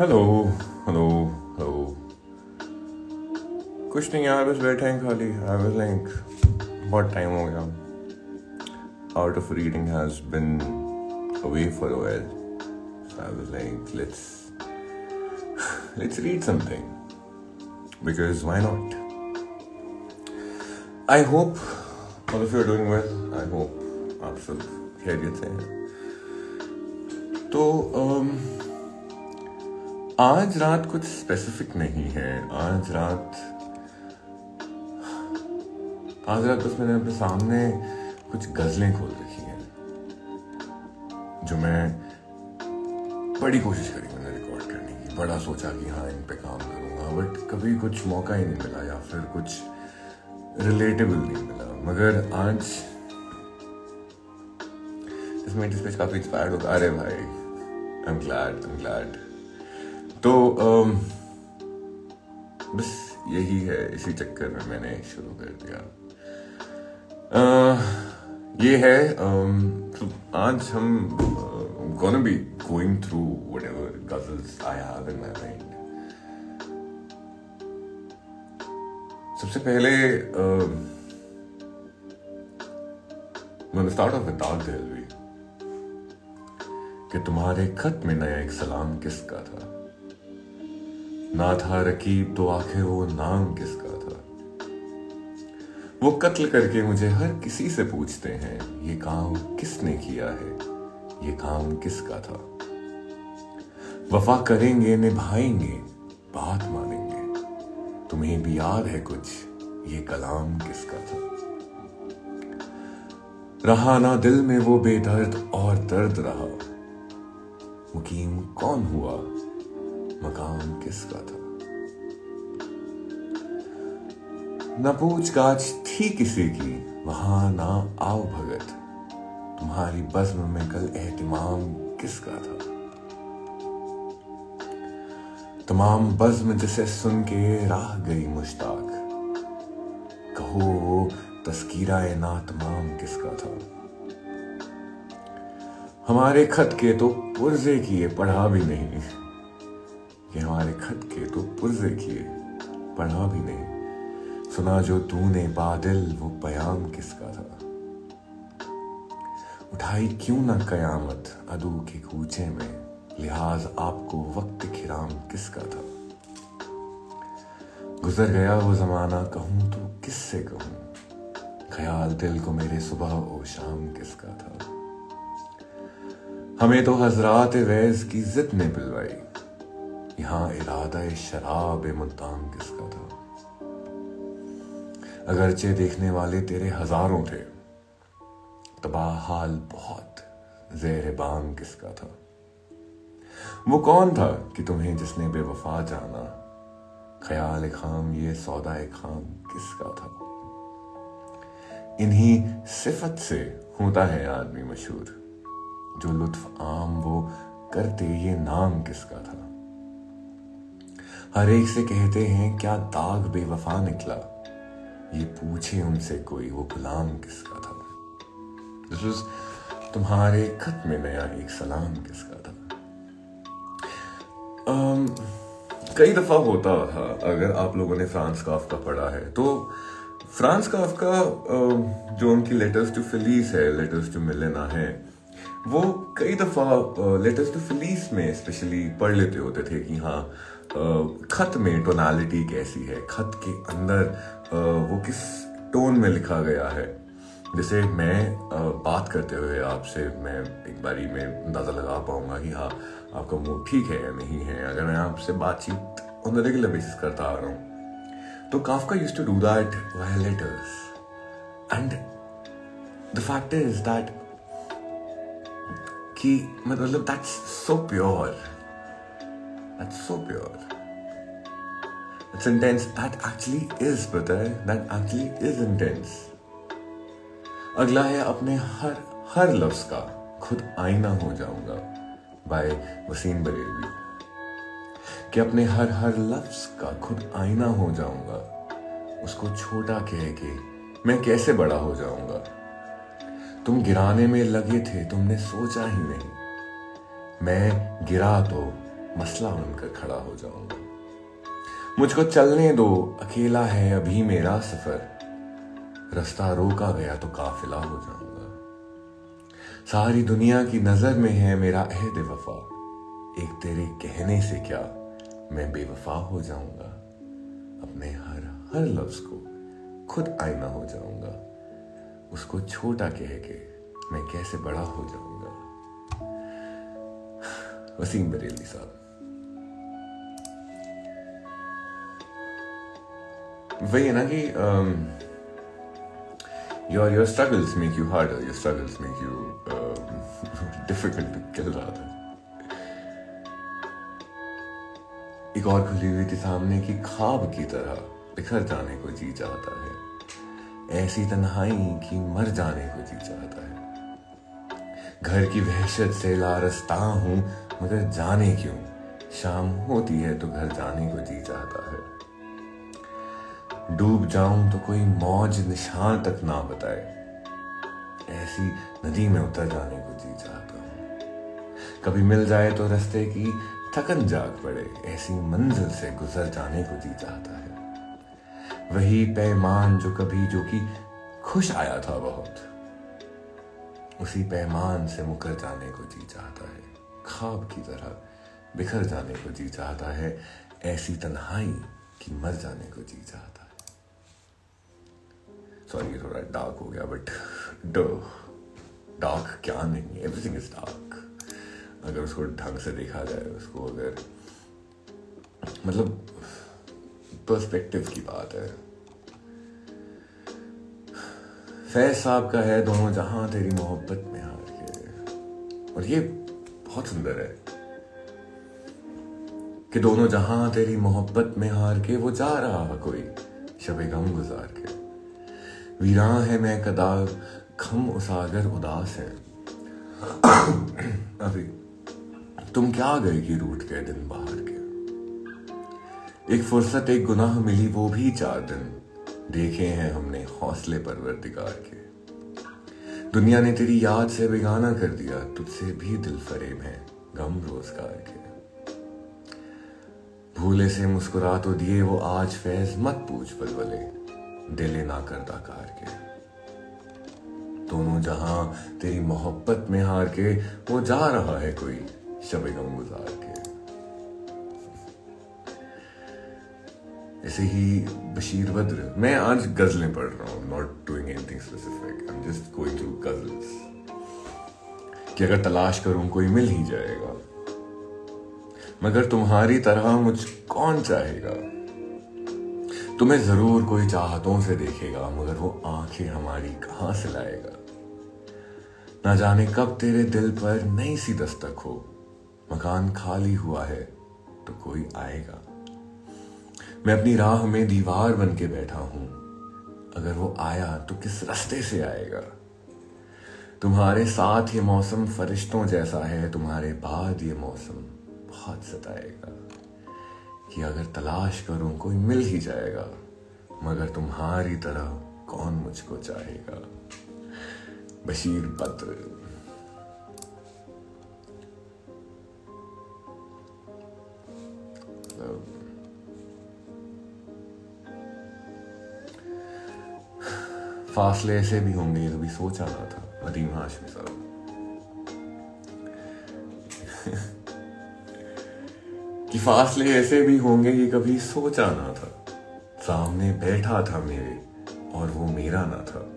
Hello hello hello कुछ नहीं यार बस बैठे हैं खाली आई वाज लाइक बहुत टाइम हो गया out of reading has been away for a so I was like, let's let's read something because why not? I hope all of you are doing well. I hope आप सब खैरियत से हैं तो um, आज रात कुछ स्पेसिफिक नहीं है। आज रात आज रात बस मैंने अपने सामने कुछ गजलें खोल रखी हैं, जो मैं बड़ी कोशिश करी मैंने रिकॉर्ड करने की। बड़ा सोचा कि हाँ इन पे काम करूँगा बट कभी कुछ मौका ही नहीं मिला या फिर कुछ रिलेटेबल नहीं मिला। मगर आज इसमें काफ़ी इंस्पायर्ड होगा। अरे भाई I am glad I am glad तो बस यही है इसी चक्कर में मैंने शुरू कर दिया। uh, ये है तो आज हम gonna be going through whatever ghazals I have in my mind सबसे पहले स्टार्ट ऑफ़ विद दाग दहलवी कि तुम्हारे खत में नया एक सलाम किसका था? ना था रकीब तो आखिर वो नाम किसका था? वो कत्ल करके मुझे हर किसी से पूछते हैं, ये काम किसने किया है? ये काम किसका था? वफा करेंगे, निभाएँगे, बात मानेंगे। तुम्हें भी याद है कुछ, ये कलाम किसका था? रहा ना दिल में वो बेदर्द और दर्द रहा। मुकीम कौन हुआ? मकाम किसका था? न पूछ गाछ थी किसी की, वहाँ ना आओ भगत। तुम्हारी बज्म में कल एहतिमाम किसका था? तमाम बज्म जिसे सुन के राह गई मुश्ताक। कहो वो तस्कीरा ना तमाम किसका था? हमारे खत के तो पुर्जे किए पढ़ा भी नहीं। कि हमारे खत के तो पुर्जे किए, पढ़ा भी नहीं। सुना जो तूने बादल, वो पयाम किसका था? उठाई क्यों ना कयामत अदू के कूचे में? लिहाज आपको वक्त खिराम किसका था? गुजर गया वो जमाना, कहूँ तो किससे कहूँ? ख्याल दिल को मेरे सुबह और शाम किसका था? हमें तो हजरात वैज की जिद ने पिलवाई। यहाँ इरादा शराब मुद्दाम किसका था? अगरचे देखने वाले तेरे हज़ारों थे। तबाह हाल बहुत। जेर किसका था? वो कौन था कि तुम्हें जिसने बेवफा जाना? ख्याल खाम, ये सौदा खाम किसका था? इन्हीं सिफत से होता है आदमी मशहूर। जो लुत्फ आम वो करते ये नाम किसका था? हर एक से कहते हैं क्या दाग बेवफा निकला? ये पूछे उनसे कोई वो गुलाम किसका था? तुम्हारे खत में नया एक सलाम किसका था? Um, कई दफ़ा होता था अगर आप लोगों ने फ्रांस काफ का पढ़ा है तो फ्रांस काफ का जो उनकी लेटर्स टू फिलीस है लेटर्स टू मिलेना है वो कई दफ़ा लेटर्स टू फिलीस में स्पेशली पढ़ लेते होते थे कि हाँ खत में टोनालिटी कैसी है? खत के अंदर वो किस टोन में लिखा गया है? जैसे मैं बात करते हुए आपसे मैं एक बारी में अंदाज़ा लगा पाऊँगा कि हाँ आपका मूड ठीक है या नहीं है। अगर मैं आपसे बातचीत ऑन द रेगुलर बेसिस करता आ रहा हूँ तो Kafka use to do that via letters and the fact is that कि मतलब that's so pure That's so pure. It's intense. That actually is, brother. That actually is intense. अगला है अपने हर हर लफ्ज का खुद आईना हो जाऊँगा बाय वसीम बरेलवी कि अपने हर हर लफ्ज का खुद आईना हो जाऊँगा उसको छोटा कह के मैं कैसे बड़ा हो जाऊँगा तुम गिराने में लगे थे तुमने सोचा ही नहीं मैं गिरा तो मसला बनकर खड़ा हो जाऊँगा। मुझको चलने दो, अकेला है अभी मेरा सफ़र। रास्ता रोका गया तो काफिला हो जाऊँगा। सारी दुनिया की नज़र में है मेरा अहद वफा। एक तेरे कहने से क्या मैं बेवफा हो जाऊँगा? अपने हर हर लफ्ज को खुद आईना हो जाऊँगा। उसको छोटा कह के मैं कैसे बड़ा हो जाऊँगा? वसीम बरेली साहब। वही है ना कि your your struggles make you harder your struggles make you difficult to kill rather एक और खुली हुई थी सामने की खाब की तरह बिखर जाने को जी चाहता है। ऐसी तन्हाई की मर जाने को जी चाहता है। घर की वहशत से लारस्ता हूँ, मगर जाने क्यों? शाम होती है तो घर जाने को जी चाहता है। डूब जाऊँ तो कोई मौज निशान तक ना बताए। ऐसी नदी में उतर जाने को जी चाहता हूँ। कभी मिल जाए तो रास्ते की थकन जाग पड़े, ऐसी मंजिल से गुजर जाने को जी चाहता है। वही पैमान जो कभी, जो कि खुश आया था बहुत, उसी पैमान से मुकर जाने को जी चाहता है। खाब की तरह बिखर जाने को जी चाहता है, ऐसी तन्हाई कि मर जाने को जी चाहता सॉरी थोड़ा डार्क हो गया बट डार्क क्या नहीं एवरीथिंग इज़ डार्क अगर उसको ढंग से देखा जाए, उसको अगर मतलब पर्सपेक्टिव की बात है। फैज साहब का है दोनों, जहाँ तेरी मोहब्बत में हार के। और ये बहुत सुंदर है कि दोनों जहाँ तेरी मोहब्बत में हार के, वो जा रहा कोई शबे गम गुजार के। वीरा है मैं कदा खम उसागर उदास है। अभी, तुम क्या गए कि रूट के दिन बाहर के? एक फुर्सत, एक गुनाह मिली वो भी चार दिन। देखे हैं हमने हौसले परवरदिगार के। दुनिया ने तेरी याद से बेगाना कर दिया, तुझसे भी दिल फरेब है गम रोज़गार के। भूले से मुस्कुरा तो दिए वो आज फैज, मत पूछ बलबले। दिले ना करता कार के। दोनों जहाँ तेरी मोहब्बत में हार के, वो जा रहा है कोई शबे गम गुजार के। ऐसे ही बशीर बद्र, मैं आज गजलें पढ़ रहा हूँ not doing anything specific I am just going through ghazals कि अगर तलाश करूँ, कोई मिल ही जाएगा। मगर तुम्हारी तरह मुझ कौन चाहेगा? तुम्हें ज़रूर कोई चाहतों से देखेगा, मगर वो आँखें हमारी कहाँ से लाएगा? ना जाने कब तेरे दिल पर नई सी दस्तक हो। मकान खाली हुआ है तो कोई आएगा। मैं अपनी राह में दीवार बन के बैठा हूँ। अगर वो आया तो किस रास्ते से आएगा? तुम्हारे साथ ये मौसम फरिश्तों जैसा है, तुम्हारे बाद ये मौसम बहुत सताएगा। कि अगर तलाश करूँ, कोई मिल ही जाएगा। मगर तुम्हारी तरह कौन मुझको चाहेगा? बशीर बद्र फासले ऐसे भी होंगे कभी सोचा ना था नदीम हाशमी साहब कि फासले ऐसे भी होंगे कि कभी सोचा ना था। सामने बैठा था मेरे, और वो मेरा ना था।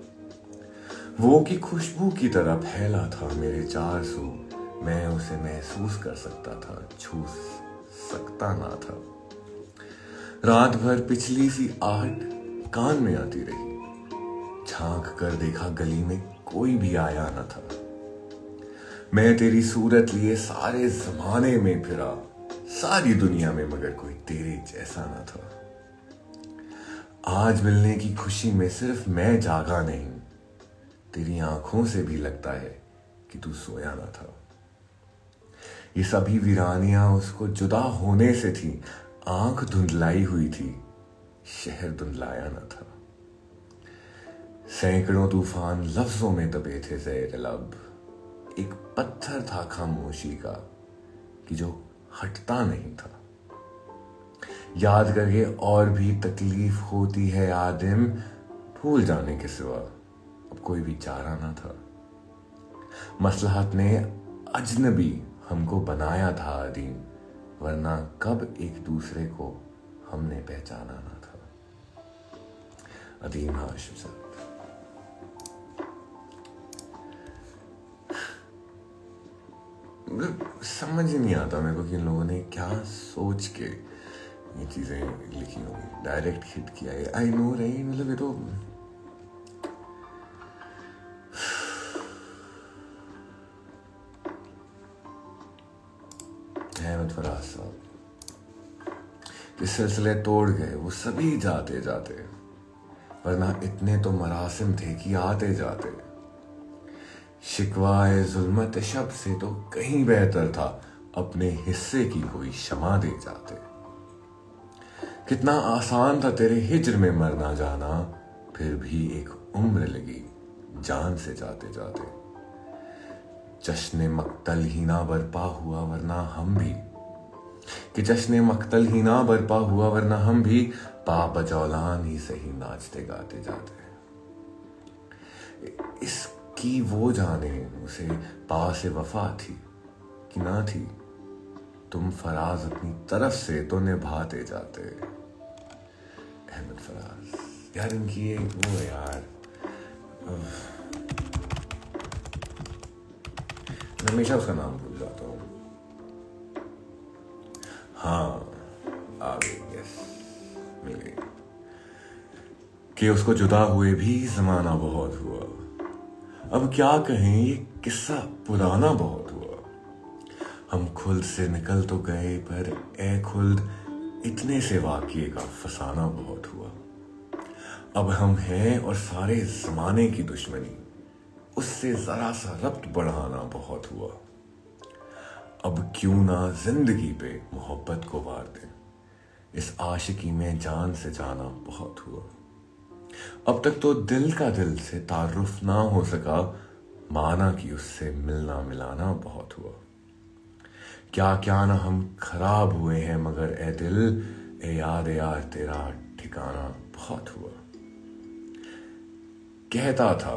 वो की खुशबू की तरह फैला था मेरे चार सू मैं उसे महसूस कर सकता था, छू सकता ना था। रात भर पिछली सी आहट कान में आती रही। झाँक कर देखा गली में कोई भी आया ना था। मैं तेरी सूरत लिए सारे जमाने में फिरा, सारी दुनिया में मगर कोई तेरे जैसा ना था। आज मिलने की खुशी में सिर्फ़ मैं जागा नहीं। तेरी आँखों से भी लगता है कि तू सोया ना था। ये सभी वीरानियाँ उसको जुदा होने से थी। आँख धुंधलाई हुई थी, शहर धुंधलाया ना था। सैकड़ों तूफ़ान लफ्जों में दबे थे जैर लब। एक पत्थर था खामोशी का, कि जो हटता नहीं था। याद करके और भी तकलीफ़ होती है आदिम, भूल जाने के सिवा। अब कोई भी चारा ना था। मसलहत ने अजनबी हमको बनाया था आदिम, वरना कब एक दूसरे को हमने पहचाना ना था। अदीम हाशिम साहब। मतलब समझ नहीं आता मेरे को कि इन लोगों ने क्या सोच के ये चीज़ें लिखी होंगी। डायरेक्ट हिट किया है। आई नो रही मतलब ये तो अहमद फराज साहब। कि सिलसिले तोड़ गए। वो सभी जाते जाते। वरना इतने तो मरासिम थे कि आते, जाते। शिकवाए जुल्मत शब से तो कहीं बेहतर था। अपने हिस्से की कोई क्षमा दे जाते। कितना आसान था तेरे हिजर में मरना जाना। फिर भी एक उम्र लगी जान से जाते जाते। जश्न मक्तल ही ना बरपा हुआ वरना हम भी। कि जश्न मक्तल ही ना बरपा हुआ वरना हम भी पा बजौलान ही सही नाचते गाते जाते। इसकी वो जाने उसे पा से वफा थी कि ना थी। तुम फराज अपनी तरफ़ से तो निभाते जाते। अहमद फराज, यार इनकी ये वो यार। मैं हमेशा उसका नाम भूल जाता हूँ। हाँ आ गई यस मिल गई। कि उसको जुदा हुए भी जमाना बहुत हुआ। अब क्या कहें, ये किस्सा पुराना बहुत हम खुद से निकल तो गए, पर ए खुद इतने से वाक्य का फसाना बहुत हुआ। अब हम हैं और सारे जमाने की दुश्मनी, उससे जरा सा रब्त बढ़ाना बहुत हुआ। अब क्यों ना ज़िंदगी पे मोहब्बत को वार दें। इस आशिकी में जान से जाना बहुत हुआ। अब तक तो दिल का दिल से तारुफ ना हो सका, माना कि उससे मिलना मिलाना बहुत हुआ। क्या क्या ना हम खराब हुए हैं, मगर ए दिल ए याद यार तेरा ठिकाना बहुत हुआ। कहता था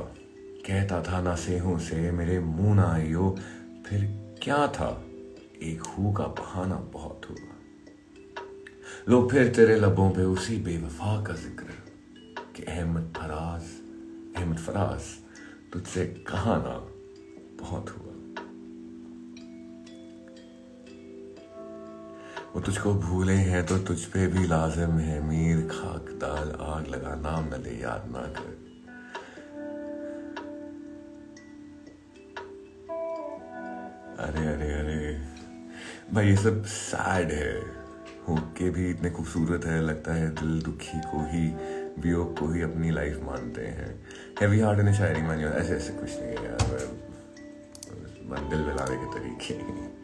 कहता था ना सेहों से, मेरे मुँह ना आइयो, फिर क्या था? एक हु का बहाना बहुत हुआ। लो फिर तेरे लबों पे उसी बेवफा का ज़िक्र, कि अहमद फराज अहमद फराज, तुझसे कहा ना बहुत हुआ। वो तुझको भूले हैं तो तुझ पे भी लाजिम है। मीर, खाक, दाल, आग लगा नाम न ले, याद ना कर। अरे अरे अरे। भाई, ये सब सैड है। होके भी इतने खूबसूरत है, लगता है दिल दुखी को ही, वियोग को ही अपनी लाइफ मानते हैं। हैवी हार्ट ने शायरी मानी ऐसे ऐसे कुछ नहीं है यार दिल मिलाने के तरीके।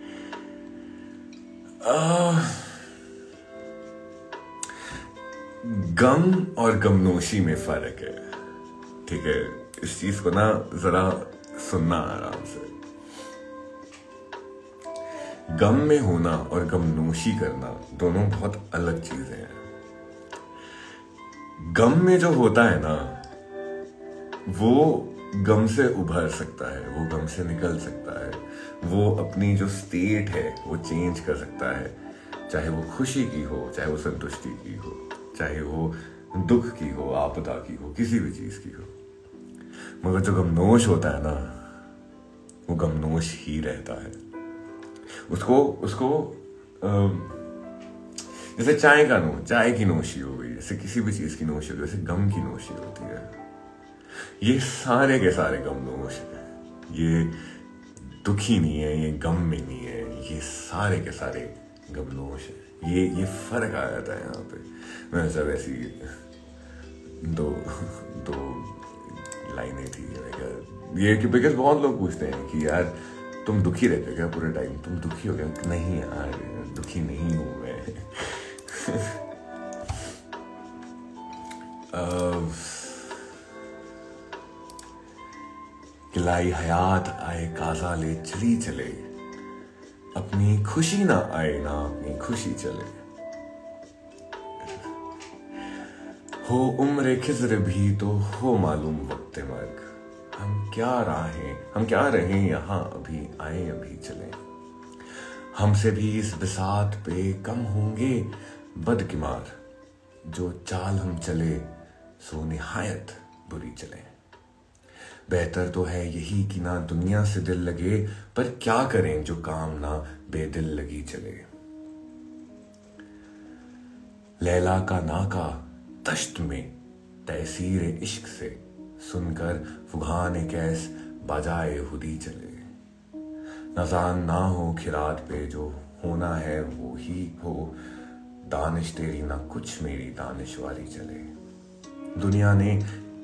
गम और गमनोशी में फ़र्क है। ठीक है, इस चीज़ को ना जरा सुनना आराम से। गम में होना और गमनोशी करना दोनों बहुत अलग चीज़ें हैं। गम में जो होता है ना, वो गम से उभर सकता है, वो गम से निकल सकता है। वो अपनी जो स्टेट है, वो चेंज कर सकता है। चाहे वो खुशी की हो, चाहे वो संतुष्टि की हो, चाहे वो दुख की हो, आपदा की हो, किसी भी चीज़ की हो। मगर जो गमनोश होता है ना, वो गमनोश ही रहता है। उसको उसको जैसे चाय का नो चाय की नोशी हो गई, जैसे किसी भी चीज़ की नोशी हो गई, जैसे गम की नोशी होती है। ये सारे के सारे गमनोश है। ये दुखी नहीं है ये गम में नहीं है ये सारे के सारे गमनोश है। ये ये फ़र्क आ जाता है यहाँ पे। मैं सब ऐसी दो दो लाइनें थी ये कि बिकॉज़ बहुत लोग पूछते हैं कि यार तुम दुखी रहते हो क्या पूरे टाइम तुम दुखी हो गया नहीं यार दुखी नहीं हूँ मैं। uh, किलाई हयात आए काजा ले चली चले। अपनी खुशी ना आए ना अपनी खुशी चले। हो उम्र खिजर भी तो हो मालूम वक्त मर्ग हम क्या राहें हम क्या रहे यहाँ अभी? आए अभी चले। हमसे भी इस बिसात पे कम होंगे बदकिमार जो चाल हम चले, सो निहायत बुरी चले। बेहतर तो है यही कि ना दुनिया से दिल लगे, पर क्या करें जो काम ना बेदिल लगी चले। लैला का नाका तश्त में तहसीर इश्क से सुनकर फुहान कैस बजाए हुदी चले। नजान ना हो खिरात पे जो होना है वो ही हो, दानिश तेरी ना कुछ मेरी दानिश वाली चले। दुनिया ने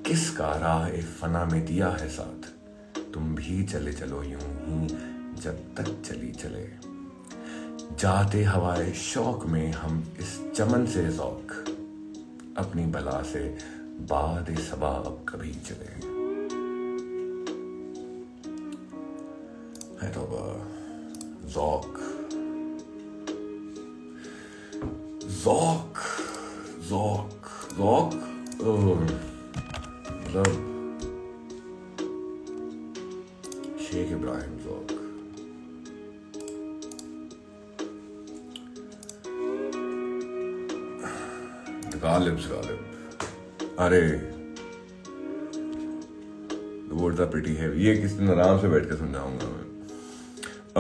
किसका राह फना में दिया है साथ? तुम भी चले चलो यूँ ही, जब तक चली चले। जाते हवाए शौक में हम इस चमन से जौक अपनी बला से बाद सबा अब कभी चले। है तो जौक जौक जौक जौक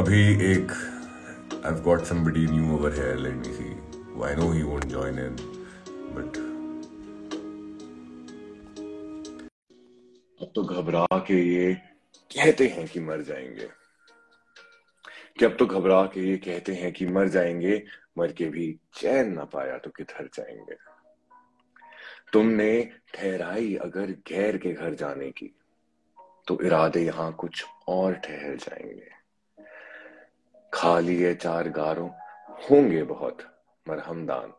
अभी एक I've got somebody new over here. Let me see. I know he won't join in, but तो घबरा के ये कहते हैं कि मर जाएँगे कि अब तो घबरा के ये कहते हैं कि मर जाएँगे मर के भी चैन ना पाया तो किधर जाएँगे तुमने ठहराई अगर गैर के घर जाने की तो इरादे यहाँ कुछ और ठहर जाएँगे खाली ये चार गारों। होंगे बहुत मरहमदान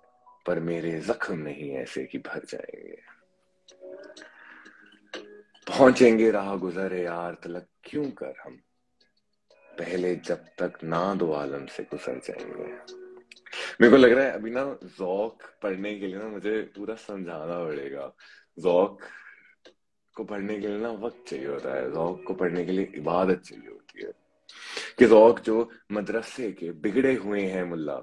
पर मेरे जख्म नहीं ऐसे कि भर जाएँगे। पहुँचेंगे राह गुजरे यार, तलक क्यों कर हम? पहले जब तक ना दो आलम से गुजर जाएँगे। मेरे को लग रहा है अभी ना जौक पढ़ने के लिए ना मुझे पूरा समझाना पड़ेगा। जौक को पढ़ने के लिए ना वक्त चाहिए होता है, जौक को पढ़ने के लिए इबादत चाहिए होती है। कि जौक जो मदरसे के बिगड़े हुए हैं मुल्ला,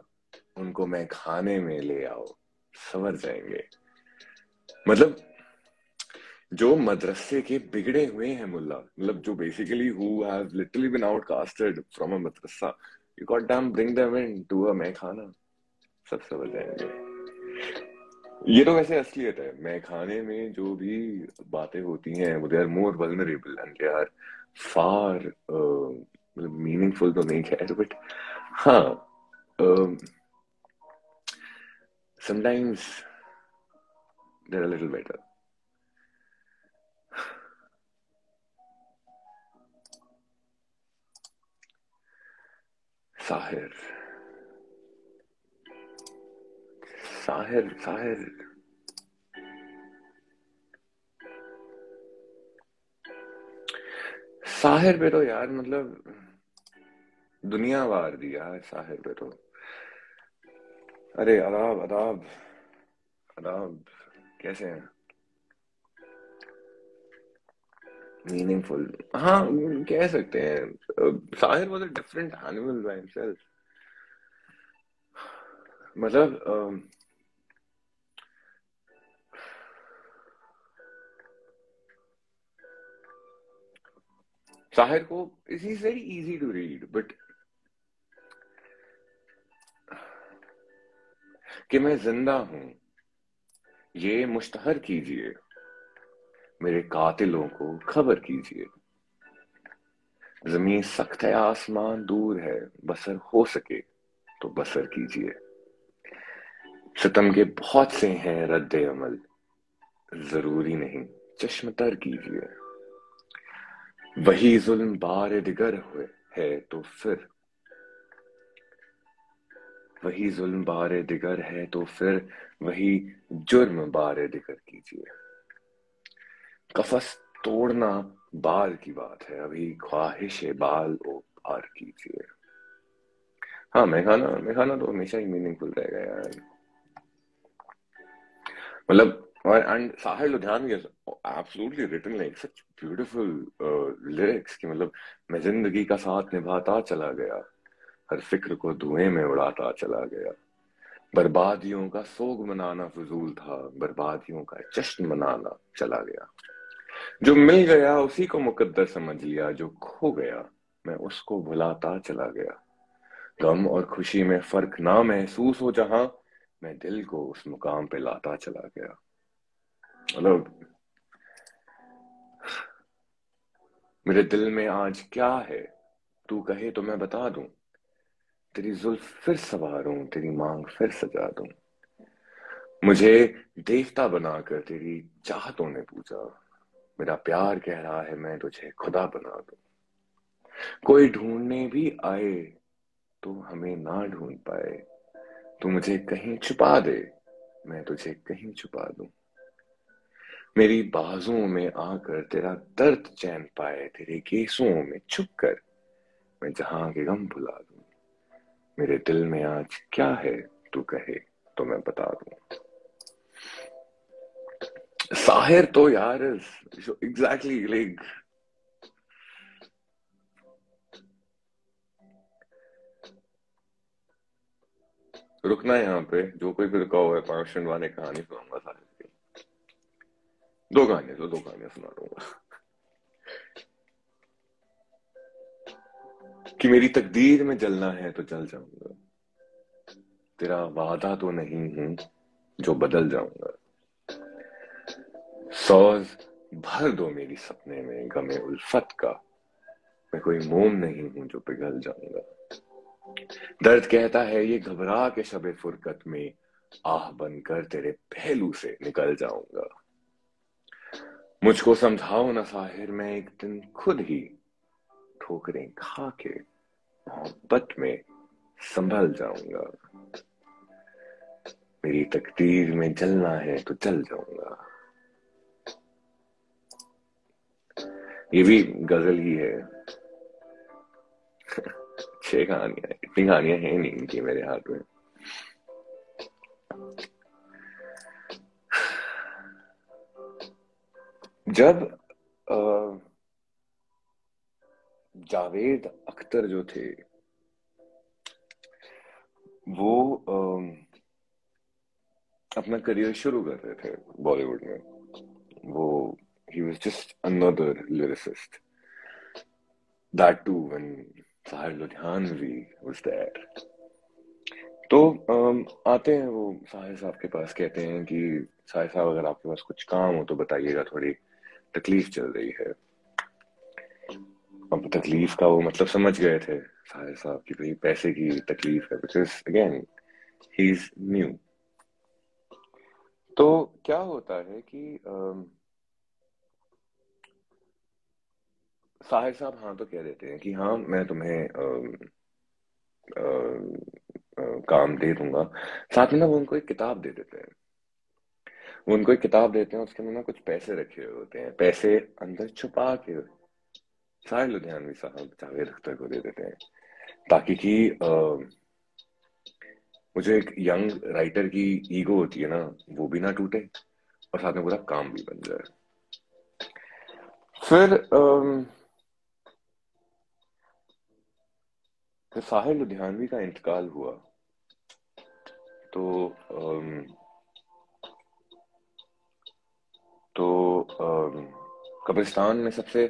उनको मैं खाने में ले आओ, सवर जाएँगे। मतलब जो मदरसे के बिगड़े हुए हैं मुल्ला मतलब जो basically who have literally been outcasted from a madrasa you got damn bring them into a मैं खाना, सब समझ जाएँगे। ये तो वैसे असलियत है, मैं खाने में जो भी बातें होती हैं वो they are more vulnerable and they are far मतलब मीनिंगफुल तो नहीं खैर बट हाँ sometimes there a little better Sahir. Sahir Sahir. Sahir पे तो यार मतलब दुनिया वार दिया साहिर पे तो। अरे अदाब अदाब अदाब कैसे हैं? मीनिंगफुल हाँ कह सकते हैं Sahir was a different animal by himself मतलब साहिर को is is very easy to read but कि मैं ज़िंदा हूँ। ये मुश्तहर कीजिए। मेरे कातिलों को खबर कीजिए। ज़मीन सख्त है, आसमान दूर है। बसर हो सके तो बसर कीजिए। सितम के बहुत से हैं रद्द अमल। ज़रूरी नहीं चश्मतर कीजिए। वही जुल्म बार दिगर हुए है तो फिर वही जुल्म बार दिगर है तो फिर वही जुर्म बार दिगर कीजिए। कफस तोड़ना बाल की बात है, अभी ख्वाहिश बाल ओ पार कीजिए। हाँ मेघाना मेघाना तो हमेशा ही मीनिंगफुल रहेगा यार। मतलब और and Sahir Ludhianvi absolutely written like such beautiful lyrics कि मतलब मैं ज़िंदगी का साथ निभाता चला गया। हर फ़िक्र को धुएँ में उड़ाता चला गया। बर्बादियों का सोग मनाना फजूल था, बर्बादियों का जश्न मनाना चला गया। जो मिल गया, उसी को मुकद्दर समझ लिया, जो खो गया, मैं उसको भुलाता चला गया। गम और खुशी में फ़र्क ना महसूस हो जहाँ, मैं दिल को उस मुकाम पे लाता चला गया। मतलब मेरे दिल में आज क्या है? तू कहे तो मैं बता दूँ। तेरी जुल्फ फिर सवारूं तेरी मांग फिर सजा दूँ। मुझे देवता बनाकर तेरी चाहतों ने पूछा मेरा प्यार कह रहा है, मैं तुझे खुदा बना दूँ। कोई ढूँढने भी आए तो हमें ना ढूंढ पाए। तू मुझे कहीं छुपा दे, मैं तुझे कहीं छुपा दूँ। मेरी बाजुओं में आकर तेरा दर्द चैन पाए, तेरे केसों में छुप कर मैं जहाँ के गम भुला दूँ। मेरे दिल में आज क्या है, तू कहे तो मैं बता दूँ। साहिर तो यार एग्जैक्टली लाइक रुकना है यहाँ पे, जो कोई भी रुका हुआ है, पाँच मिनट कहानी सुनाऊँगा साहिर की। दो कहानियाँ तो दो कहानियाँ सुना दूँगा। कि मेरी तकदीर में जलना है तो जल जाऊँगा। तेरा वादा तो नहीं हूँ जो बदल जाऊँगा। सौज भर दो मेरी सपने में गमे उल्फत का। मैं कोई मोम नहीं हूँ जो पिघल जाऊँगा। दर्द कहता है ये घबरा के शबे फुरकत में, आह बनकर तेरे पहलू से निकल जाऊँगा। मुझको समझाओ ना साहिर, मैं एक दिन खुद ही ठोकरें खा के मोहब्बत में संभल जाऊँगा। मेरी तकदीर में जलना है तो जल जाऊँगा। ये भी गज़ल ही है। छह कहानियाँ इतनी कहानियाँ हैं नहीं इनकी मेरे हाथ में। जब आ, जावेद अख्तर जो थे, वो अपना करियर शुरू कर रहे थे बॉलीवुड में वो, he was just another lyricist. That too, when Sahar Ludhianvi was there. तो आते हैं वो साहिर साहब के पास कहते हैं कि साहिर साहब, अगर आपके पास कुछ काम हो तो बताइएगा, थोड़ी तकलीफ़ चल रही है अब तकलीफ़ का वो मतलब समझ गए थे साहिर साहब की भाई पैसे की तकलीफ़ है because again he is new तो क्या होता है कि साहिर साहब हाँ तो कह देते हैं कि हाँ मैं तुम्हें आ, आ, आ, काम दे दूँगा। साथ में ना वो उनको एक किताब दे देते हैं। वो उनको एक किताब देते हैं उसके अंदर ना कुछ पैसे रखे हुए होते हैं। पैसे अंदर छुपा के साहिर लुधियानवी साहब जावेद अख्तर को दे देते हैं ताकि कि मुझे एक यंग राइटर की ईगो होती है ना, वो भी ना टूटे और साथ में पूरा काम भी बन जाए। फिर फिर साहिर लुधियानवी का इंतकाल हुआ। तो तो कब्रिस्तान में सबसे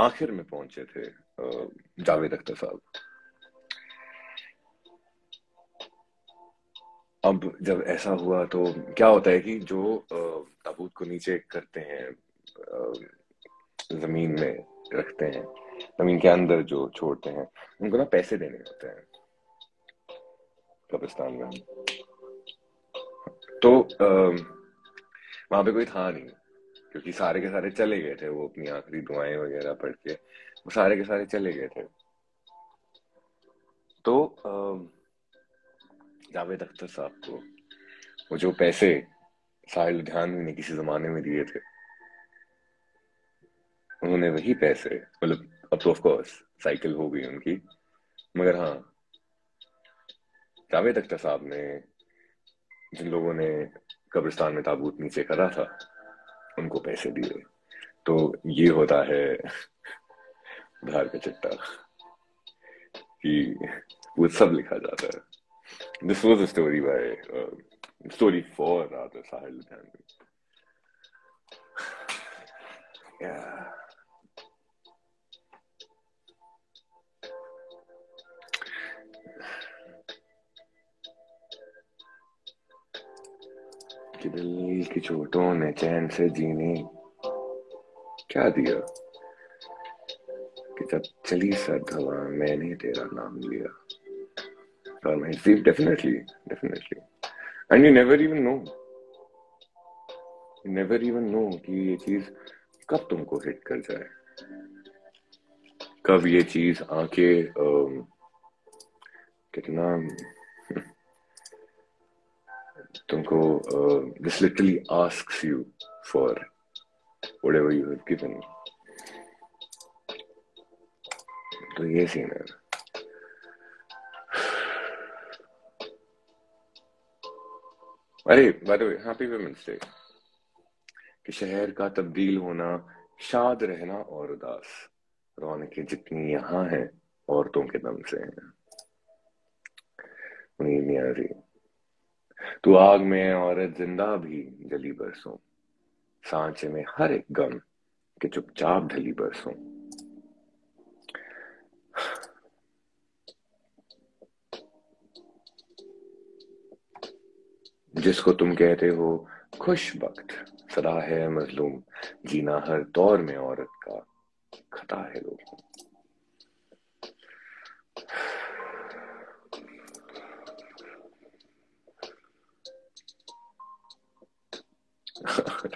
आखिर में पहुँचे थे जावेद अख्तर साहब अब जब ऐसा हुआ तो क्या होता है कि जो ताबूत को नीचे करते हैं ज़मीन में रखते हैं, ज़मीन के अंदर जो छोड़ते हैं, उनको ना पैसे देने होते हैं, कब्रिस्तान में। तो वहाँ पे कोई था नहीं। क्योंकि सारे के सारे चले गए थे वो अपनी आखिरी दुआएँ वगैरह पढ़ के। वो सारे के सारे चले गए थे। तो जावेद अख्तर साहब को वो जो पैसे साहिल ध्यान ने किसी जमाने में दिए थे, उन्होंने वही पैसे मतलब अब तो ऑफ़ कोर्स साइकिल हो गई उनकी। मगर हाँ जावेद अख्तर साहब ने जिन लोगों ने कब्रिस्तान में ताबूत नीचे करा था उनको पैसे दिए। तो ये होता है उधार का चिट्टा कि वो सब लिखा जाता है। This was a story by story for Sahil Ludhianvi yeah. कि दिल की चोटों ने चैन से जीने। क्या दिया? कि जब चली सर्द हवा मैंने तेरा नाम लिया। और मैं definitely definitely and you never even know you never even know कि ये चीज़ कब तुमको हिट कर जाए। कब ये चीज़ आके कितना तुमको this literally asks you for whatever you have given तो ये सीन है। अरे by the way happy women's day कि शहर का तब्दील होना, शाद रहना और उदास। रौनकें जितनी यहाँ हैं, औरतों के दम से हैं। नींद तू आग में औरत ज़िंदा भी जली बरसों। सांचे में हर एक गम के चुपचाप ढली बरसों। जिसको तुम कहते हो खुश वक्त, सदा है मजलूम, जीना हर दौर में औरत का खता है लोग।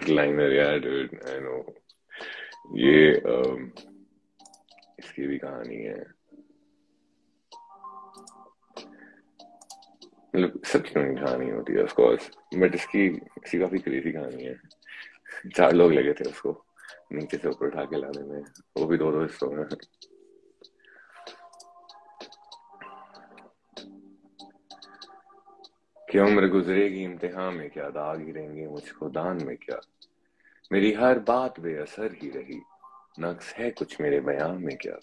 लाइनर यार डूड आई नो ये um, इसकी भी कहानी है। मतलब सबकी कहानी होती है ऑफकोर्स बट इसकी इसकी काफ़ी क्रेजी कहानी है। चार लोग लगे थे उसको नीचे से ऊपर उठा के लाने में। वो भी दो दो हिस्सों में। कि उम्र गुजरेगी, इम्तिहान में क्या दाग रहेंगे मुझको दान में क्या? मेरी हर बात बेअसर ही रही। नक्स है कुछ मेरे बयान में क्या?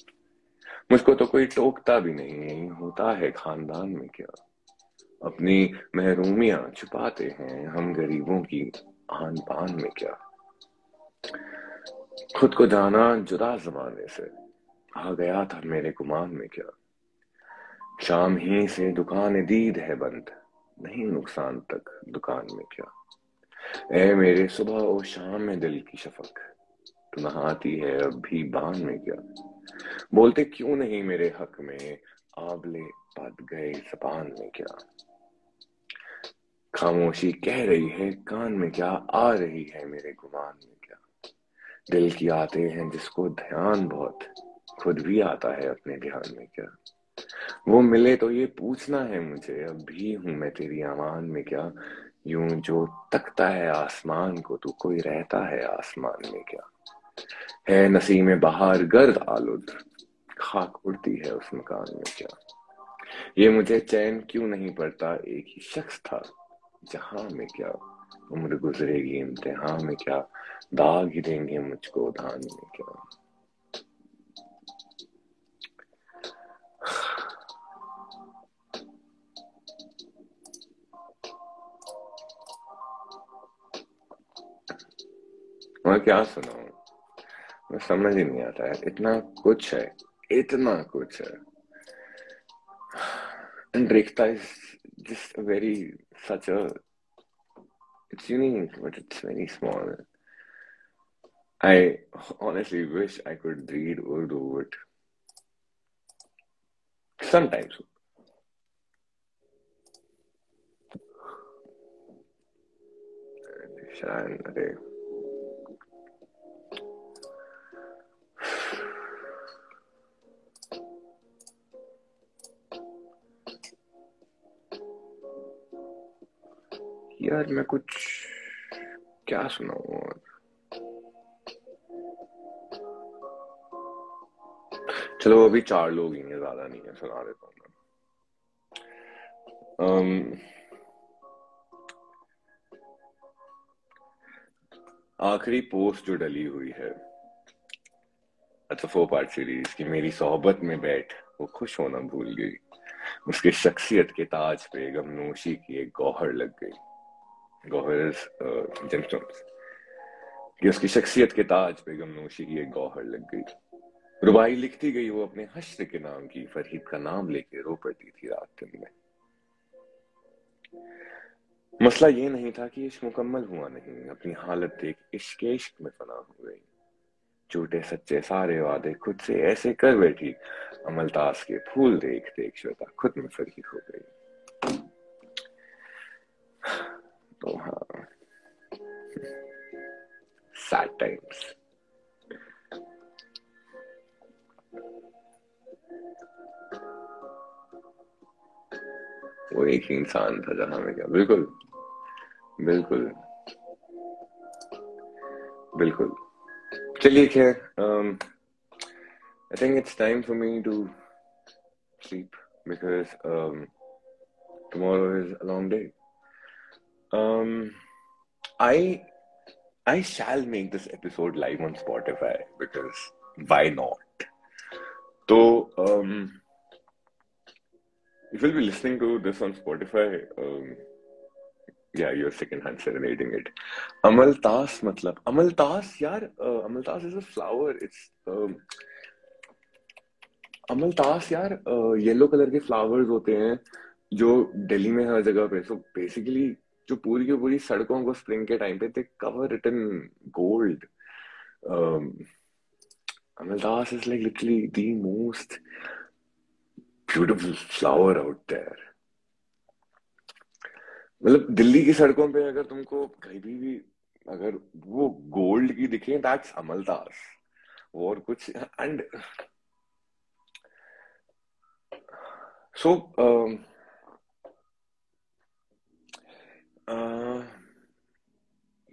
मुझको तो कोई टोकता भी नहीं, यही होता है खानदान में क्या? अपनी महरूमियाँ छुपाते हैं, हम गरीबों की आन पान में क्या? खुद को जाना जुदा जमाने से, आ गया था मेरे गुमान में क्या? शाम ही से दुकान दीद है बंद नहीं, नुकसान तक, दुकान में क्या? ए, मेरे सुबह और शाम में दिल की शफक। तू नहाती है, अब भी बान में क्या? बोलते क्यों नहीं मेरे हक में? आबले पद गए जबान में क्या? खामोशी कह रही है, कान में क्या आ रही है मेरे गुमान में क्या? दिल की आते हैं जिसको ध्यान बहुत, खुद भी आता है अपने ध्यान में क्या? वो मिले तो ये पूछना है मुझे अब भी हूँ मैं तेरी अमान में क्या? यूँ जो तकता है आसमान को, तू कोई रहता है आसमान में क्या? है नसी में बाहर गर्द आलुद, खाक उड़ती है उस मकान में क्या? ये मुझे चैन क्यों नहीं पड़ता? एक ही शख्स था, जहाँ में क्या उम्र गुजरेगी, इम्तिहान में क्या? दाग ही देंगे मुझको धान में क्या? मैं क्या सुनाऊ मैं समझ ही नहीं आता है इतना कुछ है इतना कुछ है and and Rekhta is just very such a it's unique but it's very small i honestly wish i could read urdu but sometimes शायद यार मैं कुछ क्या सुनाऊ और? चलो अभी चार लोग ही ज़्यादा नहीं है सुना देता हूँ um, आखिरी पोस्ट जो डली हुई है अच्छा फोर पार्ट सीरीज़ की मेरी सोहबत में बैठ वो खुश होना भूल गई। उसकी शख्सियत के ताज पे गमनोशी की एक गौहर लग गई। गौहर जेमस्टोन्स कि उसकी शख्सियत के ताज पे गमनोशी की एक गौहर लग गई रुबाई लिखती गई वो अपने हश्र के नाम की फरहीद का नाम लेके रो पड़ती थी रात दिन में मसला ये नहीं था कि इश्क मुकम्मल हुआ नहीं अपनी हालत देख इश्क इश्क में फना हो गई झूठे सच्चे सारे वादे खुद से ऐसे कर बैठी अमलतास के फूल देख देख श्वेता खुद में फरीद हो गई तो हाँ सैड टाइम्स वो एक ही इंसान था जहाँ में क्या बिल्कुल बिल्कुल बिल्कुल चलिए खैर I think it's time for me to sleep because um, tomorrow is a long day. Um, I I shall make this episode live on Spotify because why not? So um, if you'll be listening to this on Spotify, um, yeah, you're secondhand serenading it. Amaltas, matlab. Amaltas, yaar, uh, Amaltas is a flower. It's um, अमलतास यार yellow colour के flowers होते हैं जो दिल्ली में हर जगह पे so basically जो पूरी की पूरी सड़कों को स्प्रिंग के टाइम पे थे cover it in gold amaltas is like literally the most beautiful flower out there मतलब दिल्ली की सड़कों पे अगर तुमको कहीं भी, अगर वो गोल्ड की दिखे दैट्स अमलतास और कुछ एंड सो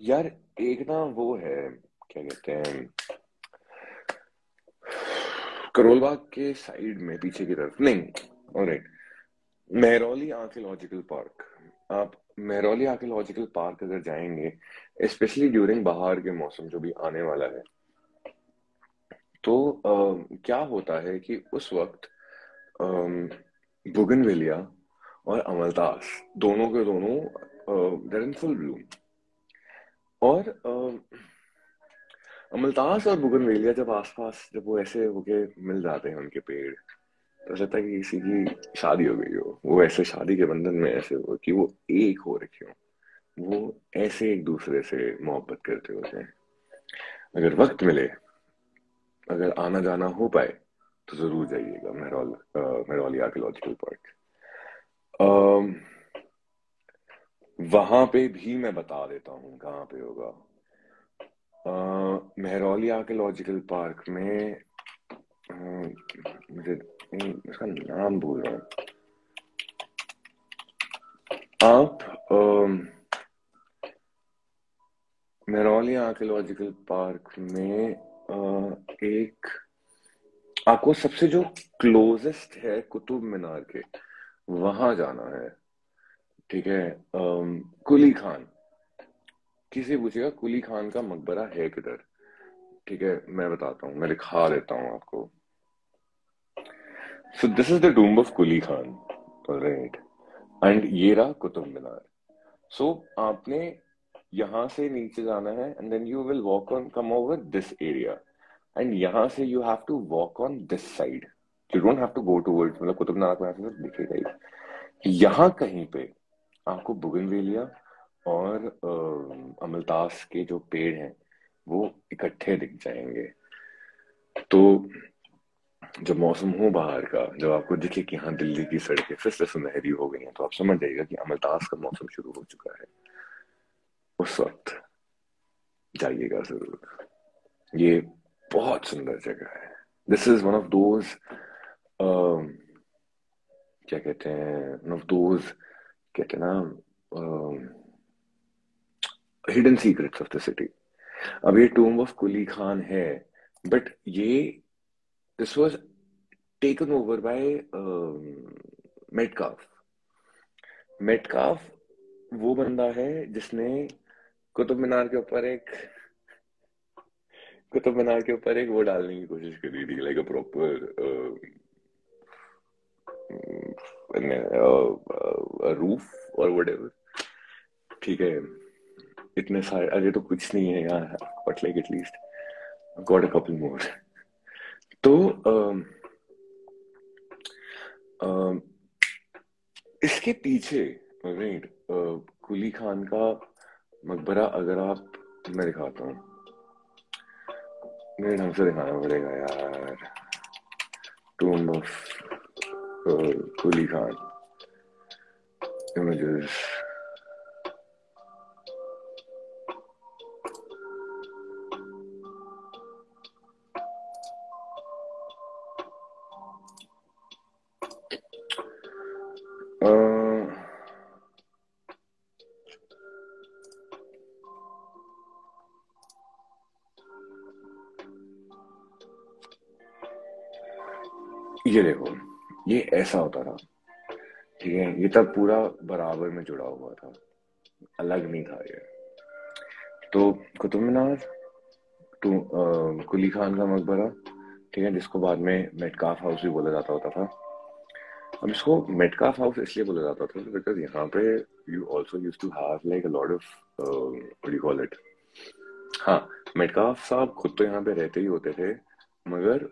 यार एक ना वो है क्या कहते हैं करोलबाग के साइड में पीछे की तरफ़ नहीं ऑलराइट मेहरौली आर्कियोलॉजिकल पार्क आप मेहरौली आर्कियोलॉजिकल पार्क अगर जाएँगे स्पेशली ड्यूरिंग बाहर के मौसम जो भी आने वाला है तो आ, क्या होता है कि उस वक्त बुगनवेलिया और अमलतास दोनों के दोनों देर इन फुल ब्लूम और अमलतास और बुगनवेलिया जब आसपास जब वो ऐसे होके मिल जाते हैं उनके पेड़ तो लगता है कि किसी की शादी हो गई हो। वो ऐसे शादी के बंधन में ऐसे हो कि वो एक हो रखे हो। वो ऐसे एक दूसरे से मोहब्बत करते होते हैं। अगर वक्त मिले, अगर आना जाना हो पाए तो ज़रूर जाइएगा मेहरौल मेहरौली आर्कियोलॉजिकल पार्क। वहाँ पे भी मैं बता देता हूँ कहाँ पे होगा। मेहरौली आर्कियोलॉजिकल पार्क में मुझे उसका नाम भूल रहा हूँ। आप मेहरौली आर्कियोलॉजिकल पार्क में आ, एक आपको सबसे जो क्लोजेस्ट है कुतुब मीनार के वहाँ जाना है। ठीक है कुली खान। किसी पूछेगा कुली खान का मकबरा है किधर? ठीक है मैं बताता हूँ मैं लिखा देता हूँ आपको। So this is the tomb of Kuli Khan, right? And ये रहा कुतुब मीनार। सो आपने यहाँ से नीचे जाना है and then you will walk on come over this area and यहाँ से you have to walk on this side you don't have to go towards मतलब कुतुब मीनार को यहाँ से दिखेगा यहाँ कहीं पे आपको बुगनवेलिया और अमलतास के जो पेड़ हैं, वो इकट्ठे दिख जाएँगे। तो जब मौसम हो बाहर का, जब आपको दिखे कि हाँ दिल्ली की सड़कें फिर से सुनहरी हो गई हैं तो आप समझ जाइएगा कि अमलतास का मौसम शुरू हो चुका है। उस वक्त जाइएगा ज़रूर। ये बहुत सुंदर जगह है। This is one of those क्या कहते हैं वन ऑफ़ दोज कहते हैं ना hidden secrets of the city अब ये टूम ऑफ़ कुली खान है बट ये was taken over by um, Metcalf. Metcalfe वो बंदा है जिसने कुतुब मीनार के ऊपर एक कुतुब मीनार के ऊपर एक वो डालने की कोशिश करी थी लाइक अ प्रॉपर रूफ और वट ठीक है। इतने सारे, अरे तो कुछ नहीं है यार but like at least got a couple more तो इसके पीछे राइट कुली खान का मकबरा अगर आप, मैं दिखाता हूँ। मेरे ढंग से दिखाना पड़ेगा यार। Tomb of Quli Khan images ये देखो ये ऐसा होता था। ठीक है? ये तब पूरा बराबर में जुड़ा हुआ था। अलग नहीं था ये। तो कुतुब मीनार तो कुली खान का मकबरा, ठीक है, जिसको बाद में मेटकाफ हाउस भी बोला जाता होता था। अब इसको मेटकाफ हाउस इसलिए बोला जाता था बिकॉज़ यहाँ पे you also use to have like a lot of you call it हाँ मेटकाफ साहब खुद तो यहाँ पे रहते ही होते थे, मगर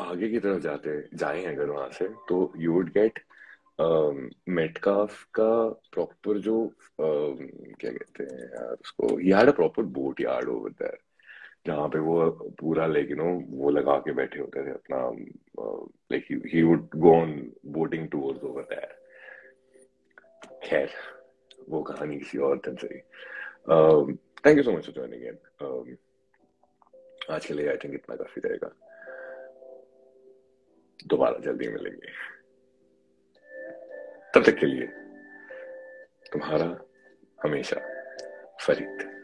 आगे की तरफ़ जाते जाए अगर वहाँ से तो यू वुड गेट मेटकाफ का प्रॉपर जो uh, क्या कहते हैं यार उसको a proper boat yard over there जहाँ पे वो पूरा लाइक यू नो वो लगा के बैठे होते थे अपना like he would go on boating tours over there खैर वो कहानी किसी और दिन से thank you so much for joining आज के लिए आई थिंक इतना काफ़ी रहेगा। दोबारा जल्दी मिलेंगे। तब तक के लिए तुम्हारा हमेशा फरीद।